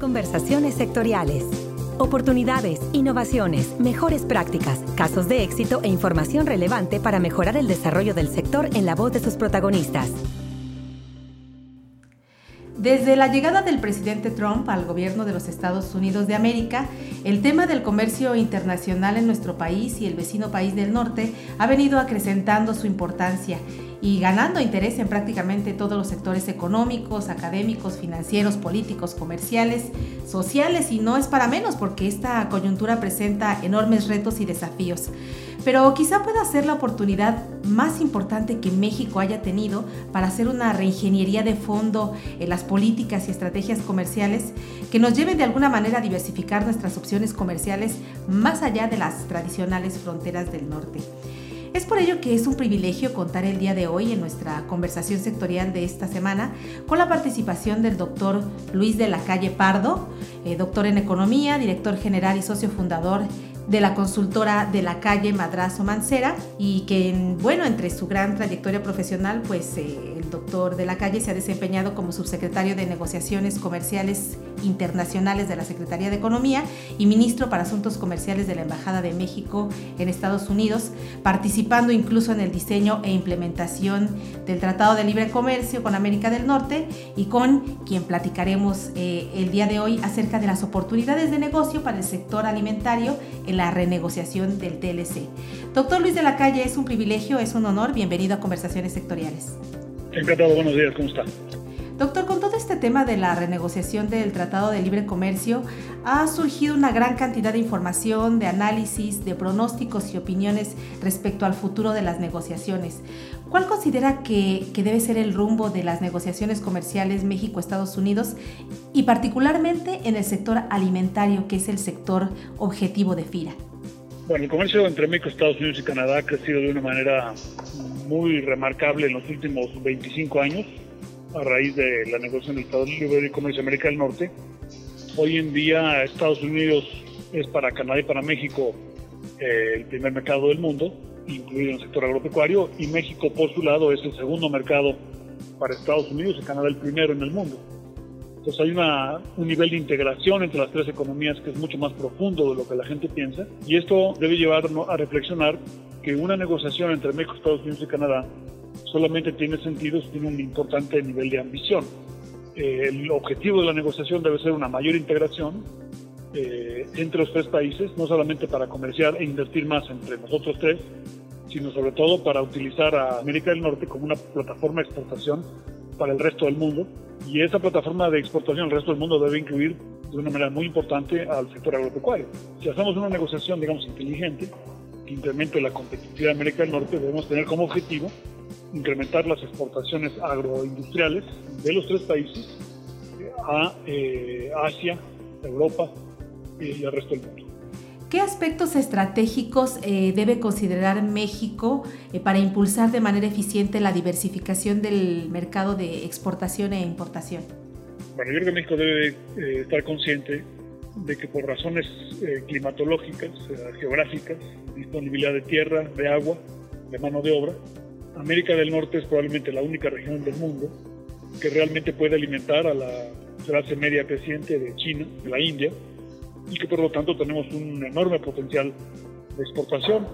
Conversaciones sectoriales. Oportunidades, innovaciones, mejores prácticas, casos de éxito e información relevante para mejorar el desarrollo del sector en la voz de sus protagonistas. Desde la llegada del presidente Trump al gobierno de los Estados Unidos de América, el tema del comercio internacional en nuestro país y el vecino país del norte ha venido acrecentando su importancia y ganando interés en prácticamente todos los sectores económicos, académicos, financieros, políticos, comerciales, sociales y no es para menos porque esta coyuntura presenta enormes retos y desafíos. Pero quizá pueda ser la oportunidad más importante que México haya tenido para hacer una reingeniería de fondo en las políticas y estrategias comerciales que nos lleven de alguna manera a diversificar nuestras opciones comerciales más allá de las tradicionales fronteras del norte. Es por ello que es un privilegio contar el día de hoy en nuestra conversación sectorial de esta semana con la participación del doctor Luis de la Calle Pardo, eh, doctor en Economía, director general y socio fundador de la consultora de la calle Madrazo Mancera y que, bueno, entre su gran trayectoria profesional, pues eh, doctor de la calle se ha desempeñado como subsecretario de Negociaciones Comerciales Internacionales de la Secretaría de Economía y ministro para Asuntos Comerciales de la Embajada de México en Estados Unidos, participando incluso en el diseño e implementación del Tratado de Libre Comercio con América del Norte y con quien platicaremos eh, el día de hoy acerca de las oportunidades de negocio para el sector alimentario en la renegociación del TLC. Doctor Luis de la Calle, es un privilegio, es un honor. Bienvenido a Conversaciones Sectoriales. Encantado, buenos días, ¿cómo está? Doctor, con todo este tema de la renegociación del Tratado de Libre Comercio, ha surgido una gran cantidad de información, de análisis, de pronósticos y opiniones respecto al futuro de las negociaciones. ¿Cuál considera que, que debe ser el rumbo de las negociaciones comerciales México-Estados Unidos y particularmente en el sector alimentario, que es el sector objetivo de FIRA? Bueno, el comercio entre México, Estados Unidos y Canadá ha crecido de una manera muy remarcable en los últimos 25 años a raíz de la negociación del de Libre Comercio de América del Norte. Hoy en día Estados Unidos es para Canadá y para México eh, el primer mercado del mundo, incluido en el sector agropecuario, y México por su lado es el segundo mercado para Estados Unidos y Canadá el primero en el mundo. Entonces hay una, un nivel de integración entre las tres economías que es mucho más profundo de lo que la gente piensa y esto debe llevarnos a reflexionar que una negociación entre México, Estados Unidos y Canadá solamente tiene sentido si tiene un importante nivel de ambición. Eh, el objetivo de la negociación debe ser una mayor integración eh, entre los tres países, no solamente para comerciar e invertir más entre nosotros tres, sino sobre todo para utilizar a América del Norte como una plataforma de exportación para el resto del mundo. Y esa plataforma de exportación al resto del mundo debe incluir de una manera muy importante al sector agropecuario. Si hacemos una negociación, digamos, inteligente, que incremente la competitividad de América del Norte, debemos tener como objetivo incrementar las exportaciones agroindustriales de los tres países a eh, Asia, Europa y al resto del mundo. ¿Qué aspectos estratégicos eh, debe considerar México eh, para impulsar de manera eficiente la diversificación del mercado de exportación e importación? Bueno, yo creo que México debe estar consciente de que por razones climatológicas, geográficas, disponibilidad de tierra, de agua, de mano de obra, América del Norte es probablemente la única región del mundo que realmente puede alimentar a la clase media creciente de China, de la India, y que por lo tanto tenemos un enorme potencial de exportación.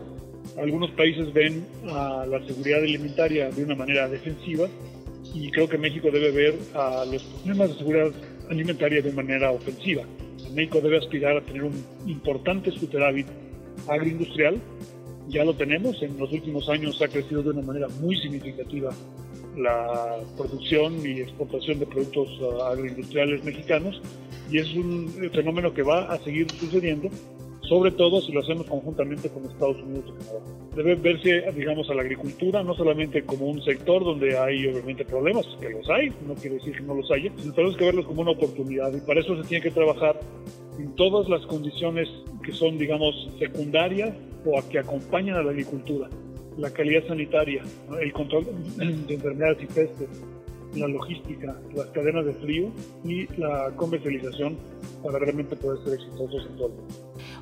Algunos países ven a la seguridad alimentaria de una manera defensiva y creo que México debe ver a los problemas de seguridad alimentaria de manera ofensiva. México debe aspirar a tener un importante superávit agroindustrial. Ya lo tenemos, en los últimos años ha crecido de una manera muy significativa la producción y exportación de productos ah, agroindustriales mexicanos y es un fenómeno que va a seguir sucediendo, sobre todo si lo hacemos conjuntamente con Estados Unidos y Canadá. Debe verse, digamos, a la agricultura no solamente como un sector donde hay obviamente problemas, que los hay, no quiere decir que no los haya, sino tenemos que verlos como una oportunidad y para eso se tiene que trabajar en todas las condiciones que son, digamos, secundarias o a que acompañan a la agricultura. La calidad sanitaria, el control de enfermedades y pestes, la logística, las cadenas de frío y la comercialización para realmente poder ser exitosos en todo el mundo.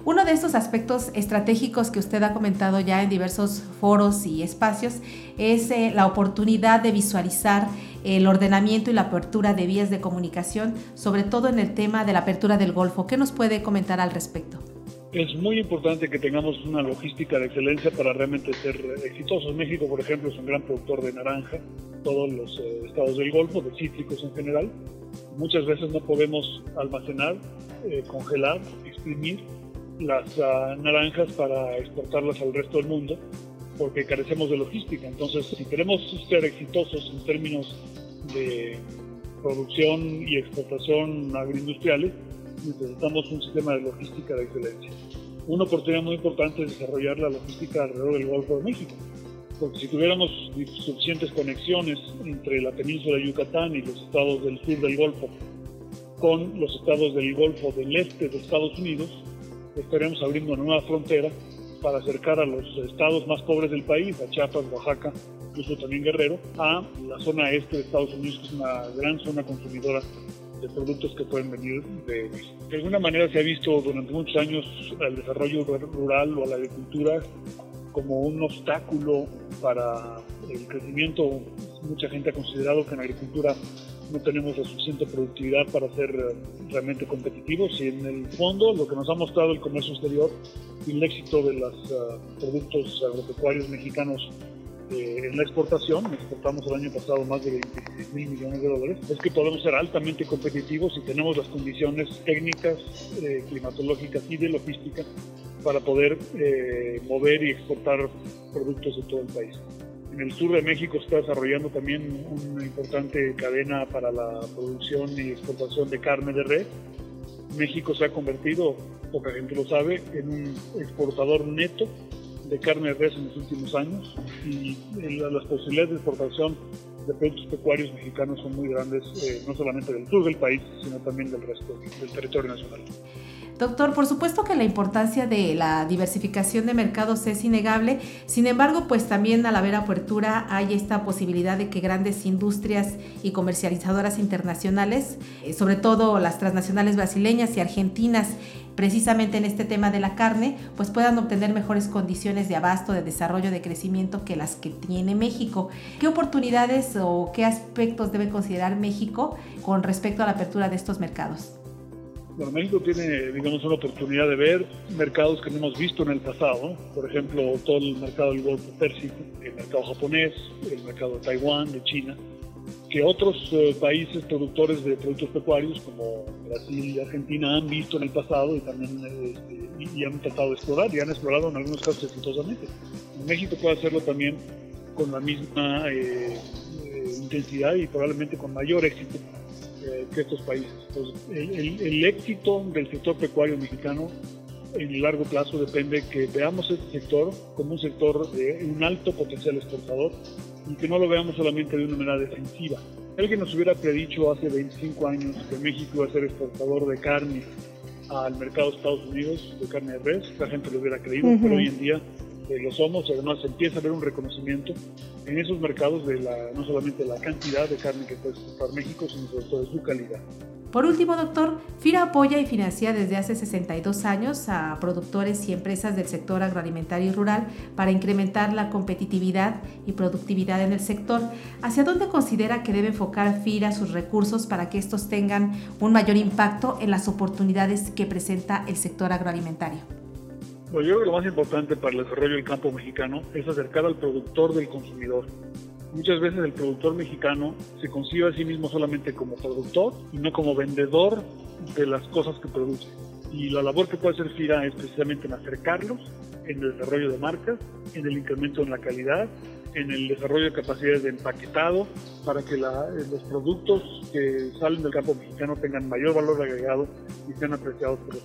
Uno de estos aspectos estratégicos que usted ha comentado ya en diversos foros y espacios es eh, la oportunidad de visualizar el ordenamiento y la apertura de vías de comunicación, sobre todo en el tema de la apertura del Golfo. ¿Qué nos puede comentar al respecto? Es muy importante que tengamos una logística de excelencia para realmente ser exitosos. México, por ejemplo, es un gran productor de naranja, todos los eh, estados del Golfo, de cítricos en general. Muchas veces no podemos almacenar, eh, congelar, exprimir las uh, naranjas para exportarlas al resto del mundo porque carecemos de logística. Entonces, si queremos ser exitosos en términos de producción y exportación agroindustriales, necesitamos un sistema de logística de excelencia. Una oportunidad muy importante es desarrollar la logística alrededor del Golfo de México, porque si tuviéramos suficientes conexiones entre la península de Yucatán y los estados del sur del Golfo con los estados del Golfo del este de Estados Unidos, estaremos abriendo una nueva frontera para acercar a los estados más pobres del país, a Chiapas, Oaxaca, incluso también Guerrero, a la zona este de Estados Unidos, que es una gran zona consumidora de productos que pueden venir de De alguna manera se ha visto durante muchos años el desarrollo rural o la agricultura como un obstáculo para el crecimiento. Mucha gente ha considerado que en agricultura no tenemos la suficiente productividad para ser eh, realmente competitivos y en el fondo lo que nos ha mostrado el comercio exterior y el éxito de los eh, productos agropecuarios mexicanos eh, en la exportación, exportamos el año pasado más de 26 mil millones de dólares, es que podemos ser altamente competitivos y tenemos las condiciones técnicas, climatológicas y de logística para poder mover y exportar productos de todo el país. En el sur de México está desarrollando también una importante cadena para la producción y exportación de carne de res. México se ha convertido, poca gente lo sabe, en un exportador neto de carne de res en los últimos años y las posibilidades de exportación de productos pecuarios mexicanos son muy grandes, eh, no solamente del sur del país, sino también del resto del territorio nacional. Doctor, por supuesto que la importancia de la diversificación de mercados es innegable, sin embargo, pues también al haber apertura hay esta posibilidad de que grandes industrias y comercializadoras internacionales, eh, sobre todo las transnacionales brasileñas y argentinas, precisamente en este tema de la carne, pues puedan obtener mejores condiciones de abasto, de desarrollo, de crecimiento que las que tiene México. ¿Qué oportunidades o qué aspectos debe considerar México con respecto a la apertura de estos mercados? Bueno, México tiene, digamos, una oportunidad de ver mercados que no hemos visto en el pasado. Por ejemplo, todo el mercado del Golfo Pérsico, el mercado japonés, el mercado de Taiwán, de China, que otros eh, países productores de productos pecuarios como Brasil y Argentina han visto en el pasado y también este, y, han tratado de explorar y han explorado en algunos casos exitosamente. México puede hacerlo también con la misma eh, eh, intensidad y probablemente con mayor éxito eh, que estos países. el, éxito del sector pecuario mexicano en el largo plazo depende que veamos este sector como un sector de un alto potencial exportador y que no lo veamos solamente de una manera defensiva. Alguien nos hubiera predicho hace 25 años que México iba a ser exportador de carne al mercado de Estados Unidos, de carne de res, la gente lo hubiera creído, pero hoy en día lo somos y además empieza a haber un reconocimiento en esos mercados de la, no solamente la cantidad de carne que puede exportar México, sino sobre todo de su calidad. Por último, doctor, FIRA apoya y financia desde hace 62 años a productores y empresas del sector agroalimentario y rural para incrementar la competitividad y productividad en el sector. ¿Hacia dónde considera que debe enfocar FIRA sus recursos para que estos tengan un mayor impacto en las oportunidades que presenta el sector agroalimentario? Yo creo que lo más importante para el desarrollo del campo mexicano es acercar al productor del consumidor. Muchas veces el productor mexicano se concibe a sí mismo solamente como productor y no como vendedor de las cosas que produce. Y la labor que puede hacer FIRA es precisamente en acercarlos, en el desarrollo de marcas, en el incremento en la calidad, en el desarrollo de capacidades de empaquetado, para que los productos que salen del campo mexicano tengan mayor valor agregado y sean apreciados por los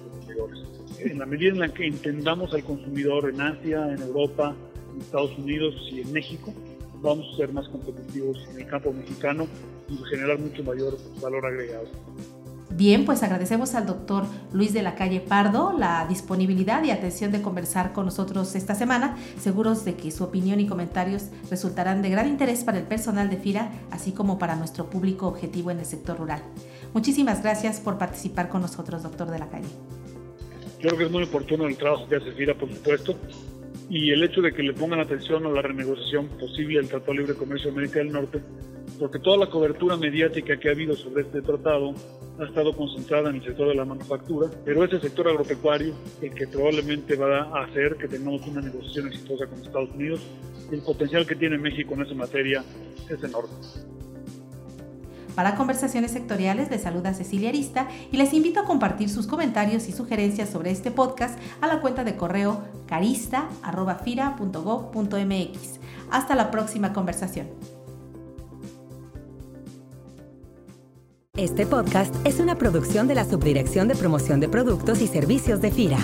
en la medida en la que entendamos al consumidor en Asia, en Europa, en Estados Unidos y en México, vamos a ser más competitivos en el campo mexicano y generar mucho mayor valor agregado. Bien, pues agradecemos al doctor Luis de la Calle Pardo la disponibilidad y atención de conversar con nosotros esta semana, seguros de que su opinión y comentarios resultarán de gran interés para el personal de FIRA, así como para nuestro público objetivo en el sector rural. Muchísimas gracias por participar con nosotros, doctor de la Calle. Yo creo que es muy oportuno el trabajo que hace FIRA, por supuesto, y el hecho de que le pongan atención a la renegociación posible del Tratado Libre de Comercio de América del Norte, porque toda la cobertura mediática que ha habido sobre este tratado ha estado concentrada en el sector de la manufactura, pero ese sector agropecuario, el que probablemente va a hacer que tengamos una negociación exitosa con Estados Unidos, el potencial que tiene México en esa materia es enorme. Para conversaciones sectoriales les saluda Cecilia Arista y les invito a compartir sus comentarios y sugerencias sobre este podcast a la cuenta de correo carista.fira.gov.mx. Hasta la próxima conversación. Este podcast es una producción de la Subdirección de Promoción de Productos y Servicios de FIRA.